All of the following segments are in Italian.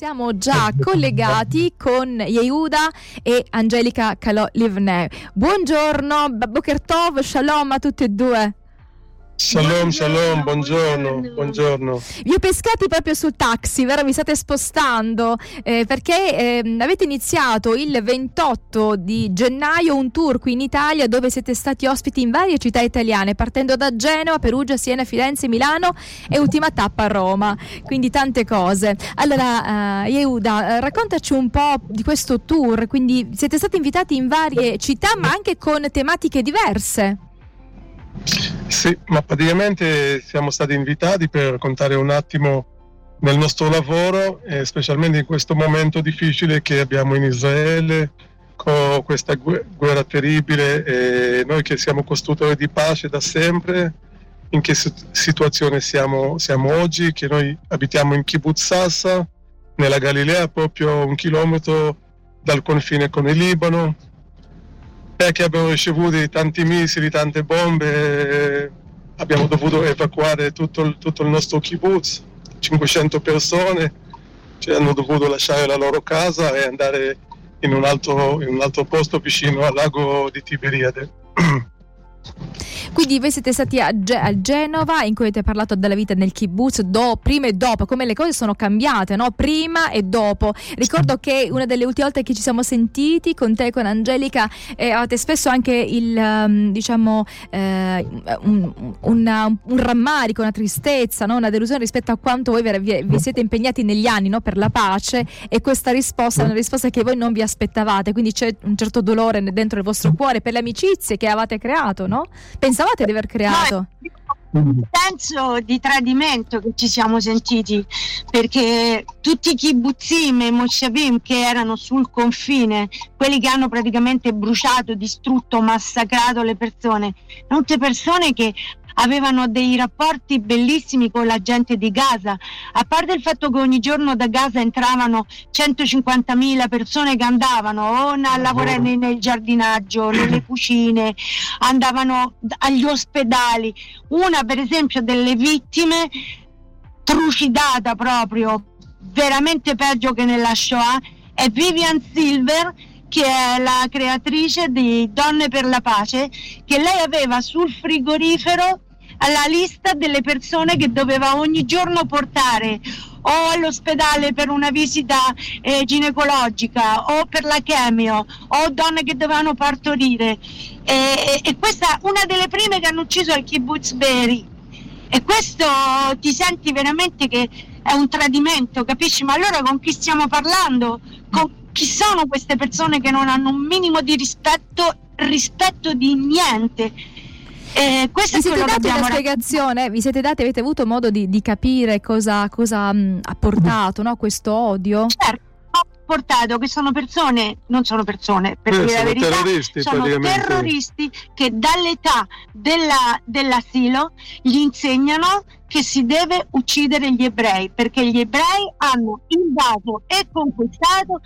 Siamo già collegati con Yehuda e Angelica Kalò-Livne. Buongiorno, Boker Tov, shalom a tutti e due. Shalom, shalom, buongiorno, buongiorno. Vi ho pescati proprio sul taxi, vero? Vi state spostando eh, perché eh, avete iniziato il 28 di gennaio un tour qui in Italia dove siete stati ospiti in varie città italiane, partendo da Genova, Perugia, Siena, Firenze, Milano e ultima tappa a Roma. Quindi tante cose. Allora, uh, Yehuda, raccontaci un po' di questo tour. Quindi siete stati invitati in varie città, ma anche con tematiche diverse. Sì, ma praticamente siamo stati invitati per raccontare un attimo nel nostro lavoro, e specialmente in questo momento difficile che abbiamo in Israele, con questa guerra terribile, e noi che siamo costruttori di pace da sempre, in che situazione siamo, siamo oggi, che noi abitiamo in Kibbutz Sassa, nella Galilea, proprio un chilometro dal confine con il Libano, che abbiamo ricevuto tanti missili, tante bombe, abbiamo dovuto evacuare tutto, tutto il nostro kibbutz, 500 persone, cioè hanno dovuto lasciare la loro casa e andare in un altro, in un altro posto vicino al lago di Tiberiade. Quindi voi siete stati a, Ge- a, Genova in cui avete parlato della vita nel kibbutz, do, prima e dopo, come le cose sono cambiate, no? prima e dopo. Ricordo che una delle ultime volte che ci siamo sentiti con te e con Angelica eh, avete spesso anche il, um, diciamo, eh, un, una, un, rammarico, una tristezza, no? una delusione rispetto a quanto voi vi, vi siete impegnati negli anni no? per la pace e questa risposta è una risposta che voi non vi aspettavate, quindi c'è un certo dolore dentro il vostro cuore per le amicizie che avete creato, no? Pensate pensavate di aver creato? un senso di tradimento che ci siamo sentiti perché tutti i kibbutzim e moshavim che erano sul confine, quelli che hanno praticamente bruciato, distrutto, massacrato le persone, tutte persone che avevano dei rapporti bellissimi con la gente di Gaza, a parte il fatto che ogni giorno da Gaza entravano 150.000 persone che andavano o a lavorare nel giardinaggio, nelle cucine, andavano agli ospedali. Una per esempio delle vittime trucidata proprio, veramente peggio che nella Shoah, è Vivian Silver che è la creatrice di Donne per la Pace, che lei aveva sul frigorifero la lista delle persone che doveva ogni giorno portare o all'ospedale per una visita eh, ginecologica o per la chemio o donne che dovevano partorire. E, e, questa è una delle prime che hanno ucciso al kibbutz Beri. E questo ti senti veramente che è un tradimento capisci? Ma allora con chi stiamo parlando? Con chi sono queste persone che non hanno un minimo di rispetto rispetto di niente. Eh, vi siete dati una spiegazione, vi siete dati, avete avuto modo di, di capire cosa, cosa mh, ha portato no, questo odio? Certo portato che sono persone, non sono persone, per eh, dire la verità, terroristi, sono terroristi che dall'età della, dell'asilo gli insegnano che si deve uccidere gli ebrei perché gli ebrei hanno invaso e conquistato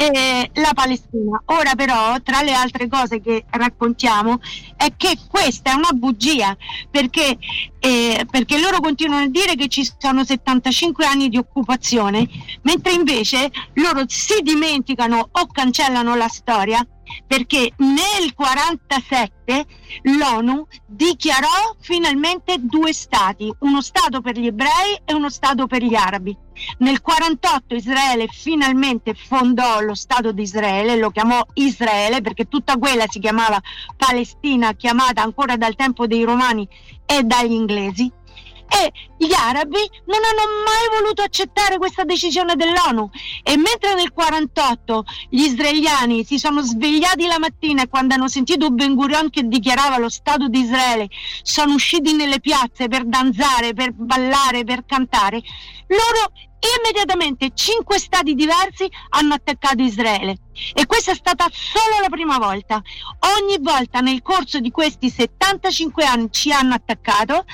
eh, la Palestina. Ora però, tra le altre cose che raccontiamo, è che questa è una bugia, perché, eh, perché loro continuano a dire che ci sono 75 anni di occupazione, mentre invece loro si dimenticano o cancellano la storia perché nel 1947 l'ONU dichiarò finalmente due stati, uno stato per gli ebrei e uno stato per gli arabi. Nel 1948 Israele finalmente fondò lo Stato di Israele, lo chiamò Israele perché tutta quella si chiamava Palestina, chiamata ancora dal tempo dei Romani e dagli inglesi e gli arabi non hanno mai voluto accettare questa decisione dell'ONU e mentre nel 48 gli israeliani si sono svegliati la mattina e quando hanno sentito Ben Gurion che dichiarava lo Stato di Israele sono usciti nelle piazze per danzare, per ballare, per cantare, loro immediatamente cinque stati diversi hanno attaccato Israele e questa è stata solo la prima volta. Ogni volta nel corso di questi 75 anni ci hanno attaccato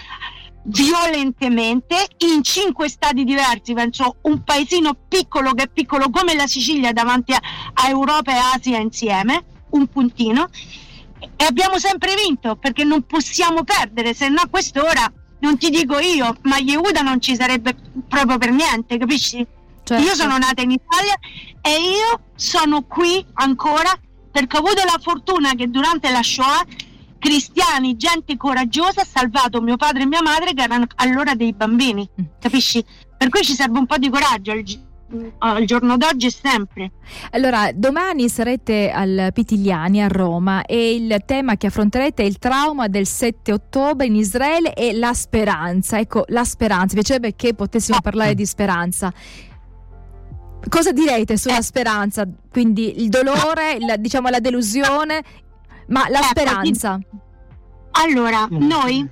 violentemente in cinque stati diversi, penso un paesino piccolo che è piccolo come la Sicilia davanti a, a Europa e Asia insieme, un puntino, e abbiamo sempre vinto perché non possiamo perdere, se no a quest'ora non ti dico io, ma Yehuda non ci sarebbe proprio per niente, capisci? Certo. Io sono nata in Italia e io sono qui ancora perché ho avuto la fortuna che durante la Shoah cristiani, gente coraggiosa ha salvato mio padre e mia madre che erano allora dei bambini, mm. capisci? Per cui ci serve un po' di coraggio al, al giorno d'oggi e sempre. Allora, domani sarete al Pitigliani a Roma e il tema che affronterete è il trauma del 7 ottobre in Israele e la speranza. Ecco, la speranza, mi piacerebbe che potessimo ah. parlare di speranza. Cosa direte sulla eh. speranza? Quindi il dolore, la, diciamo la delusione, ma la eh, speranza. Allora, noi,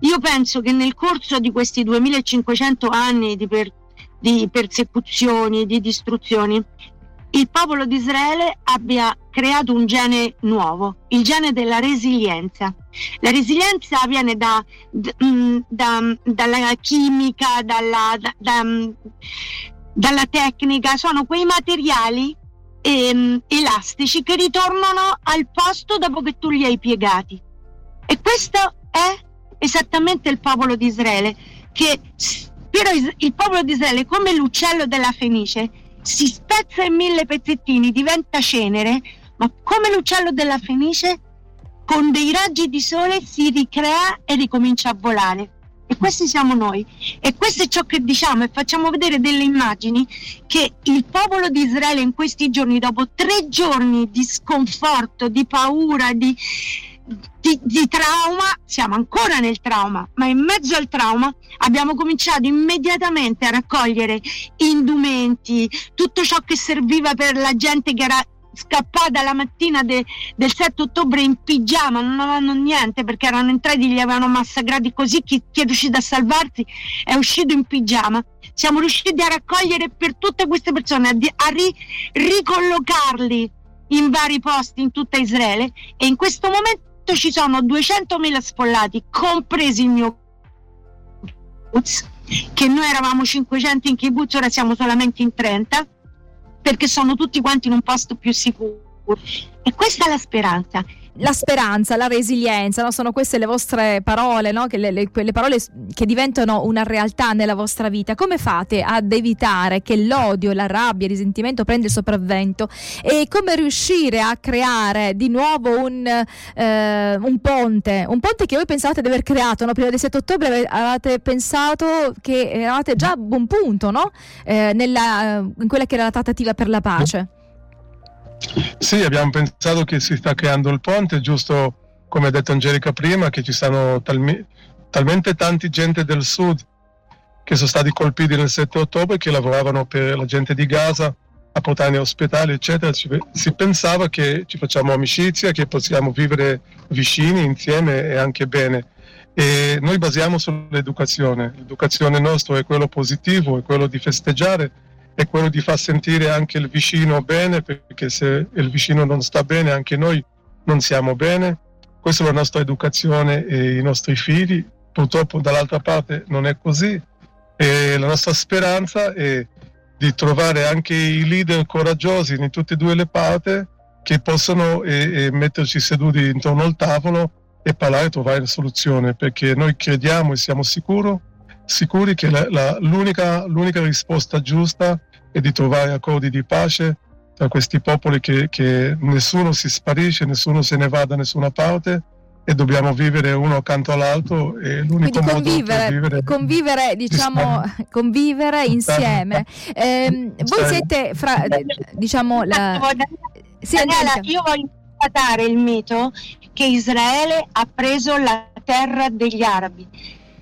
io penso che nel corso di questi 2500 anni di, per, di persecuzioni, di distruzioni, il popolo di Israele abbia creato un gene nuovo, il gene della resilienza. La resilienza viene da, mm, da, dalla chimica, dalla, da, dalla tecnica, sono quei materiali ehm, elastici che ritornano al posto dopo che tu li hai piegati. E questo è esattamente il popolo di Israele, che però il popolo di Israele, come l'uccello della fenice, si spezza in mille pezzettini, diventa cenere, ma come l'uccello della fenice, con dei raggi di sole si ricrea e ricomincia a volare. E questi siamo noi. E questo è ciò che diciamo e facciamo vedere delle immagini che il popolo di Israele in questi giorni, dopo tre giorni di sconforto, di paura, di, di, di, trauma, siamo ancora nel trauma, ma in mezzo al trauma abbiamo cominciato immediatamente a raccogliere indumenti, tutto ciò che serviva per la gente che era scappata la mattina de, del 7 ottobre in pigiama, non avevano niente perché erano entrati, li avevano massacrati così, chi, chi è riuscito a salvarsi è uscito in pigiama. Siamo riusciti a raccogliere per tutte queste persone, a, a ri, ricollocarli in vari posti in tutta Israele e in questo momento ci sono 200.000 sfollati, compresi il mio che noi eravamo 500 in kibbutz, ora siamo solamente in 30 perché sono tutti quanti in un posto più sicuro. E questa è la speranza la speranza, la resilienza, no? sono queste le vostre parole, no? le, le, quelle parole che diventano una realtà nella vostra vita. Come fate ad evitare che l'odio, la rabbia, il risentimento prenda il sopravvento e come riuscire a creare di nuovo un, eh, un ponte, un ponte che voi pensavate di aver creato no? prima del 7 ottobre, avevate pensato che eravate già a buon punto eh, nella, in quella che era la trattativa per la pace. Sì, abbiamo pensato che si sta creando il ponte, giusto come ha detto Angelica prima, che ci sono talmi- talmente tanti gente del sud che sono stati colpiti nel 7 ottobre, che lavoravano per la gente di Gaza a portare ospedali, eccetera. Ci, si pensava che ci facciamo amicizia, che possiamo vivere vicini, insieme e anche bene. E noi basiamo sull'educazione. L'educazione nostra è quello positivo, è quello di festeggiare è quello di far sentire anche il vicino bene, perché se il vicino non sta bene, anche noi non siamo bene. Questa è la nostra educazione e i nostri figli. Purtroppo dall'altra parte non è così. E la nostra speranza è di trovare anche i leader coraggiosi in tutte e due le parti che possono e, e metterci seduti intorno al tavolo e parlare e trovare soluzione, perché noi crediamo e siamo sicuri sicuri che la, la, l'unica, l'unica, risposta giusta è di trovare accordi di pace tra questi popoli che, che, nessuno si sparisce, nessuno se ne va da nessuna parte e dobbiamo vivere uno accanto all'altro e l'unico Quindi convivere, modo vivere, convivere diciamo convivere insieme. eh, voi siete fra diciamo la... sì, Daniela, io voglio constatare il mito che Israele ha preso la terra degli arabi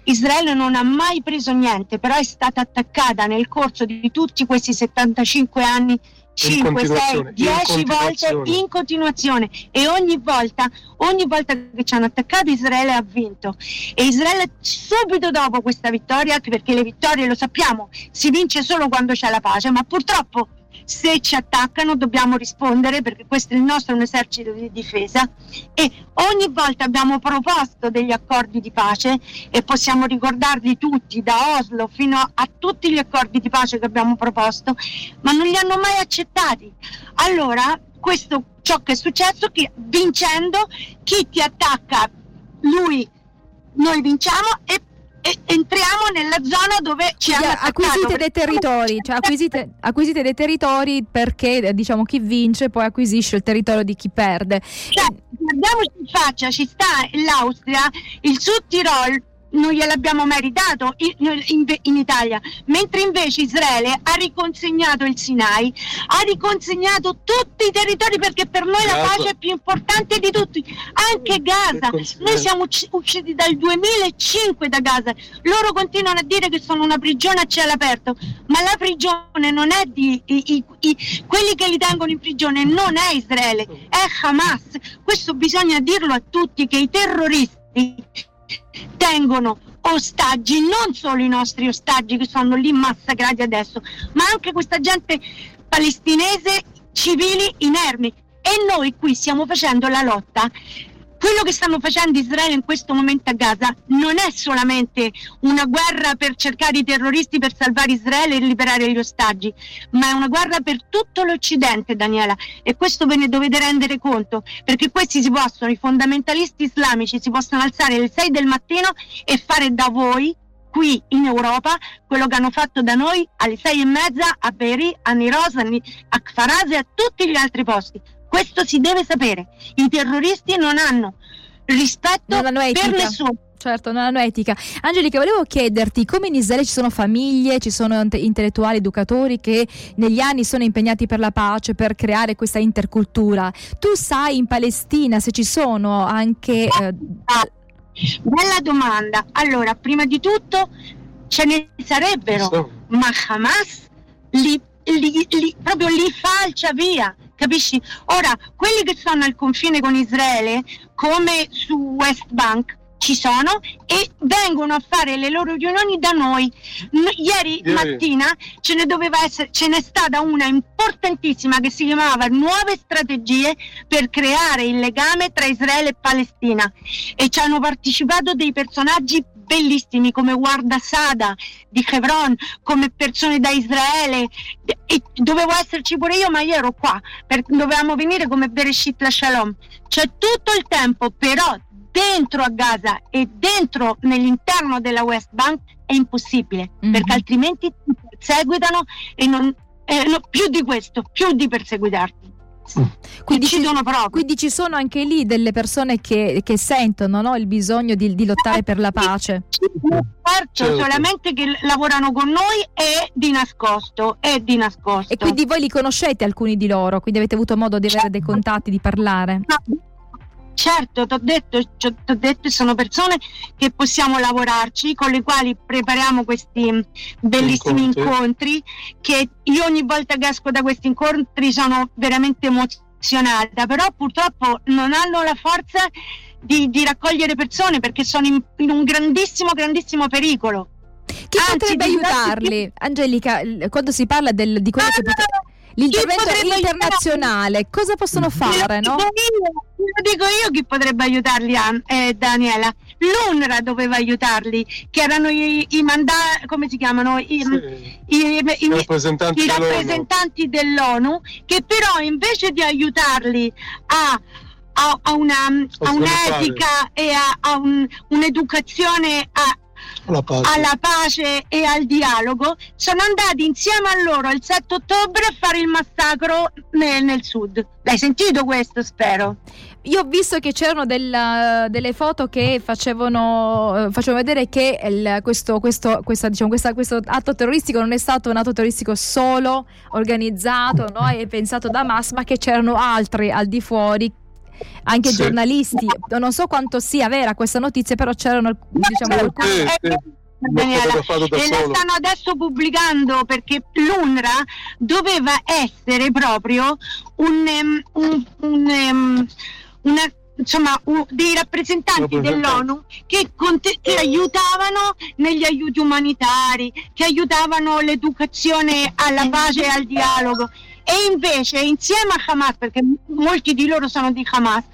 Israele non ha mai preso niente, però è stata attaccata nel corso di tutti questi 75 anni 5, 6, 10 volte in continuazione. E ogni volta, ogni volta che ci hanno attaccato Israele ha vinto. E Israele subito dopo questa vittoria, perché le vittorie lo sappiamo, si vince solo quando c'è la pace, ma purtroppo se ci attaccano dobbiamo rispondere perché questo è il nostro un esercito di difesa. E ogni volta abbiamo proposto degli accordi di pace e possiamo ricordarli tutti da Oslo fino a tutti gli accordi di pace che abbiamo proposto ma non li hanno mai accettati. Allora questo ciò che è successo che vincendo chi ti attacca lui noi vinciamo e e, entriamo nella zona dove ci hanno acquisite dei territori, cioè acquisite, acquisite, dei territori perché diciamo chi vince poi acquisisce il territorio di chi perde. Cioè, guardiamoci in faccia, ci sta l'Austria, il Sud Tirol non gliel'abbiamo meritato in, in, in, Italia, mentre invece Israele ha riconsegnato il Sinai, ha riconsegnato tutti i territori perché per noi Gaza. la pace è più importante di tutti, anche Gaza. Noi siamo usciti dal 2005 da Gaza, loro continuano a dire che sono una prigione a cielo aperto, ma la prigione non è di i, i, quelli che li tengono in prigione, non è Israele, è Hamas. Questo bisogna dirlo a tutti che i terroristi tengono ostaggi, non solo i nostri ostaggi che sono lì massacrati adesso, ma anche questa gente palestinese civili inermi. E noi qui stiamo facendo la lotta quello che stanno facendo Israele in questo momento a Gaza non è solamente una guerra per cercare i terroristi per salvare Israele e liberare gli ostaggi, ma è una guerra per tutto l'Occidente, Daniela. E questo ve ne dovete rendere conto, perché questi si possono, i fondamentalisti islamici, si possono alzare alle 6 del mattino e fare da voi qui in Europa quello che hanno fatto da noi alle sei e mezza a Beirut, a Nirosa, a Kfaraz e a tutti gli altri posti. Questo si deve sapere. I terroristi non hanno rispetto non hanno per nessuno. Certo, non hanno etica. Angelica, volevo chiederti come in Israele ci sono famiglie, ci sono intellettuali, educatori che negli anni sono impegnati per la pace, per creare questa intercultura. Tu sai in Palestina se ci sono anche... Eh... Bella domanda. Allora, prima di tutto ce ne sarebbero, ma Hamas li, li, li, proprio li falcia via capisci? Ora, quelli che sono al confine con Israele, come su West Bank, ci sono e vengono a fare le loro riunioni da noi. Ieri mattina ce ne doveva essere, ce n'è stata una importantissima che si chiamava Nuove strategie per creare il legame tra Israele e Palestina e ci hanno partecipato dei personaggi bellissimi come Guarda Sada di Hebron, come persone da Israele. E dovevo esserci pure io, ma io ero qua, per, dovevamo venire come Bereshit la Shalom. C'è tutto il tempo, però dentro a Gaza e dentro nell'interno della West Bank è impossibile, mm-hmm. perché altrimenti ti perseguitano e non, eh, no, più di questo, più di perseguitarti. Quindi ci, quindi ci, sono anche lì delle persone che, che sentono no? il bisogno di, di, lottare per la pace. Certo, solamente che lavorano con noi e di nascosto, e di nascosto. E quindi voi li conoscete alcuni di loro, quindi avete avuto modo di avere dei contatti, di parlare? No, Certo, ti ho detto, t'ho detto, sono persone che possiamo lavorarci, con le quali prepariamo questi bellissimi incontri. incontri, che io ogni volta che esco da questi incontri sono veramente emozionata, però purtroppo non hanno la forza di, di raccogliere persone perché sono in, in un grandissimo, grandissimo pericolo. Chi Anzi, potrebbe aiutarli? Che... Angelica, quando si parla del, di quello ah, che potrebbe... L'intervento internazionale, aiutare? cosa possono fare? No? Lo dico io chi potrebbe aiutarli, eh, Daniela. L'UNRWA doveva aiutarli, che erano i, i mandati, come si chiamano? I, sì. i, i rappresentanti, rappresentanti dell'ONU. che però invece di aiutarli a a, a, una, a un'etica e a, a un, un'educazione a, alla pace. alla pace. e al dialogo, sono andati insieme a loro il 7 ottobre a fare il massacro nel, nel sud. L'hai sentito questo, spero? Io ho visto che c'erano del, delle foto che facevano, facevano vedere che il, questo, questo, questa, diciamo, questa, questo, atto terroristico non è stato un atto terroristico solo organizzato no, e pensato da Hamas, ma che c'erano altri al di fuori anche sì. giornalisti. Non so quanto sia vera questa notizia, però c'erano diciamo, alcuni. Sì, sì. Daniela, e la stanno adesso pubblicando perché l'UNRWA doveva essere proprio un, un, un, um, una insomma uh, dei rappresentanti dell'ONU che, conte- che, aiutavano negli aiuti umanitari, che aiutavano l'educazione alla pace e al dialogo e invece insieme a Hamas, perché molti di loro sono di Hamas,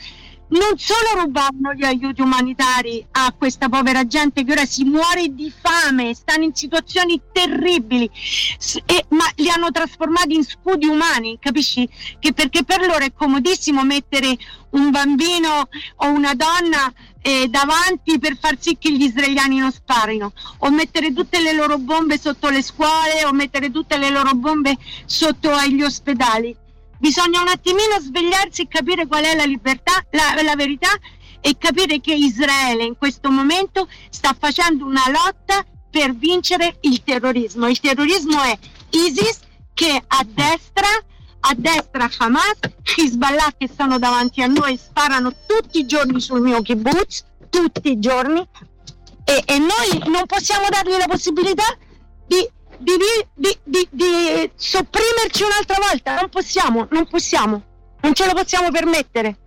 non solo rubavano gli aiuti umanitari a questa povera gente che ora si muore di fame, stanno in situazioni terribili, e, ma li hanno trasformati in scudi umani, capisci? Che perché per loro è comodissimo mettere un bambino o una donna eh, davanti per far sì che gli israeliani non sparino, o mettere tutte le loro bombe sotto le scuole, o mettere tutte le loro bombe sotto agli ospedali Bisogna un attimino svegliarsi e capire qual è la libertà, la, la verità e capire che Israele in questo momento sta facendo una lotta per vincere il terrorismo. Il terrorismo è ISIS che a destra, a destra Hamas, Hezbollah che stanno davanti a noi sparano tutti i giorni sul mio kibbutz, tutti i giorni e, e noi non possiamo dargli la possibilità di, di, di, di sopprimerci un'altra volta. Non possiamo, non possiamo, non ce lo possiamo permettere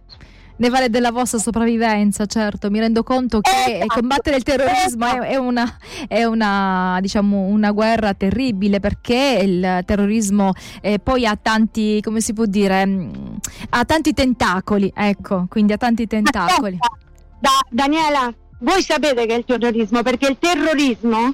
ne vale della vostra sopravvivenza, certo. Mi rendo conto che esatto, combattere il terrorismo esatto. è, una, è una, diciamo, una, guerra terribile perché il terrorismo eh, poi ha tanti, come si può dire, mm, ha tanti tentacoli, ecco, quindi ha tanti tentacoli. Da, Daniela, voi sapete che è il terrorismo perché il terrorismo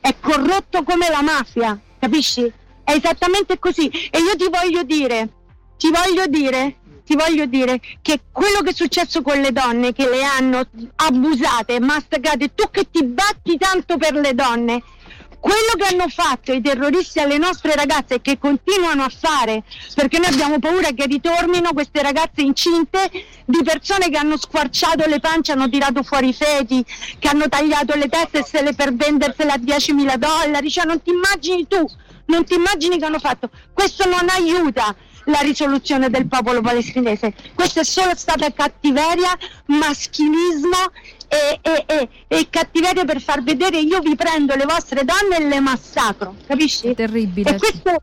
è corrotto come la mafia, capisci? È esattamente così. E io ti voglio dire, ti voglio dire, ti voglio dire che quello che è successo con le donne che le hanno abusate, masticate, tu che ti batti tanto per le donne, quello che hanno fatto i terroristi alle nostre ragazze e che continuano a fare, perché noi abbiamo paura che ritornino queste ragazze incinte di persone che hanno squarciato le pance, hanno tirato fuori i feti, che hanno tagliato le teste per vendersele a 10.000 dollari, cioè non ti immagini tu, non ti immagini che hanno fatto. Questo non aiuta la risoluzione del popolo palestinese, questa è solo stata cattiveria, maschilismo e, e, e, e cattiveria per far vedere io vi prendo le vostre donne e le massacro, capisci? È terribile. E questo,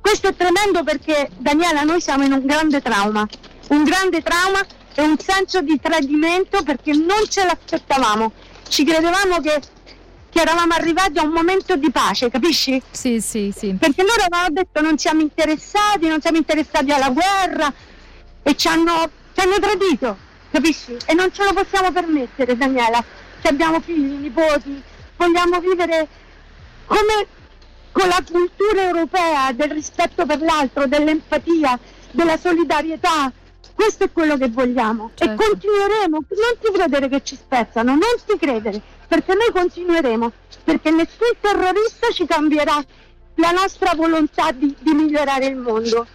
questo è tremendo perché Daniela noi siamo in un grande trauma, un grande trauma e un senso di tradimento perché non ce l'aspettavamo, ci credevamo che che eravamo arrivati a un momento di pace, capisci? Sì, sì, sì. Perché loro avevano detto non siamo interessati, non siamo interessati alla guerra e ci hanno, ci hanno tradito, capisci? E non ce lo possiamo permettere, Daniela, se abbiamo figli, nipoti, vogliamo vivere come con la cultura europea del rispetto per l'altro, dell'empatia, della solidarietà, questo è quello che vogliamo certo. e continueremo, non ti credere che ci spezzano, non ti credere, perché noi continueremo, perché nessun terrorista ci cambierà la nostra volontà di, di migliorare il mondo.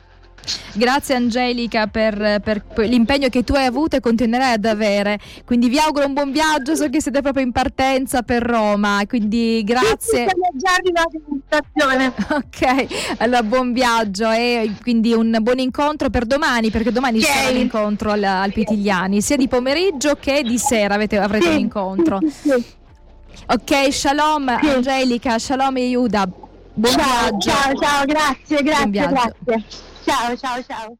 Grazie Angelica per, per, l'impegno che tu hai avuto e continuerai ad avere. Quindi vi auguro un buon viaggio, so che siete proprio in partenza per Roma, quindi grazie. Siamo già arrivati in stazione. Ok, allora buon viaggio e quindi un buon incontro per domani, perché domani okay. sarà l'incontro al, al, Pitigliani, sia di pomeriggio che di sera avete, avrete sì. un incontro. Sì, sì. Ok, shalom Angelica, shalom Iuda. Buon ciao, viaggio. Ciao, ciao, grazie, grazie, grazie. Ciao, ciao, ciao.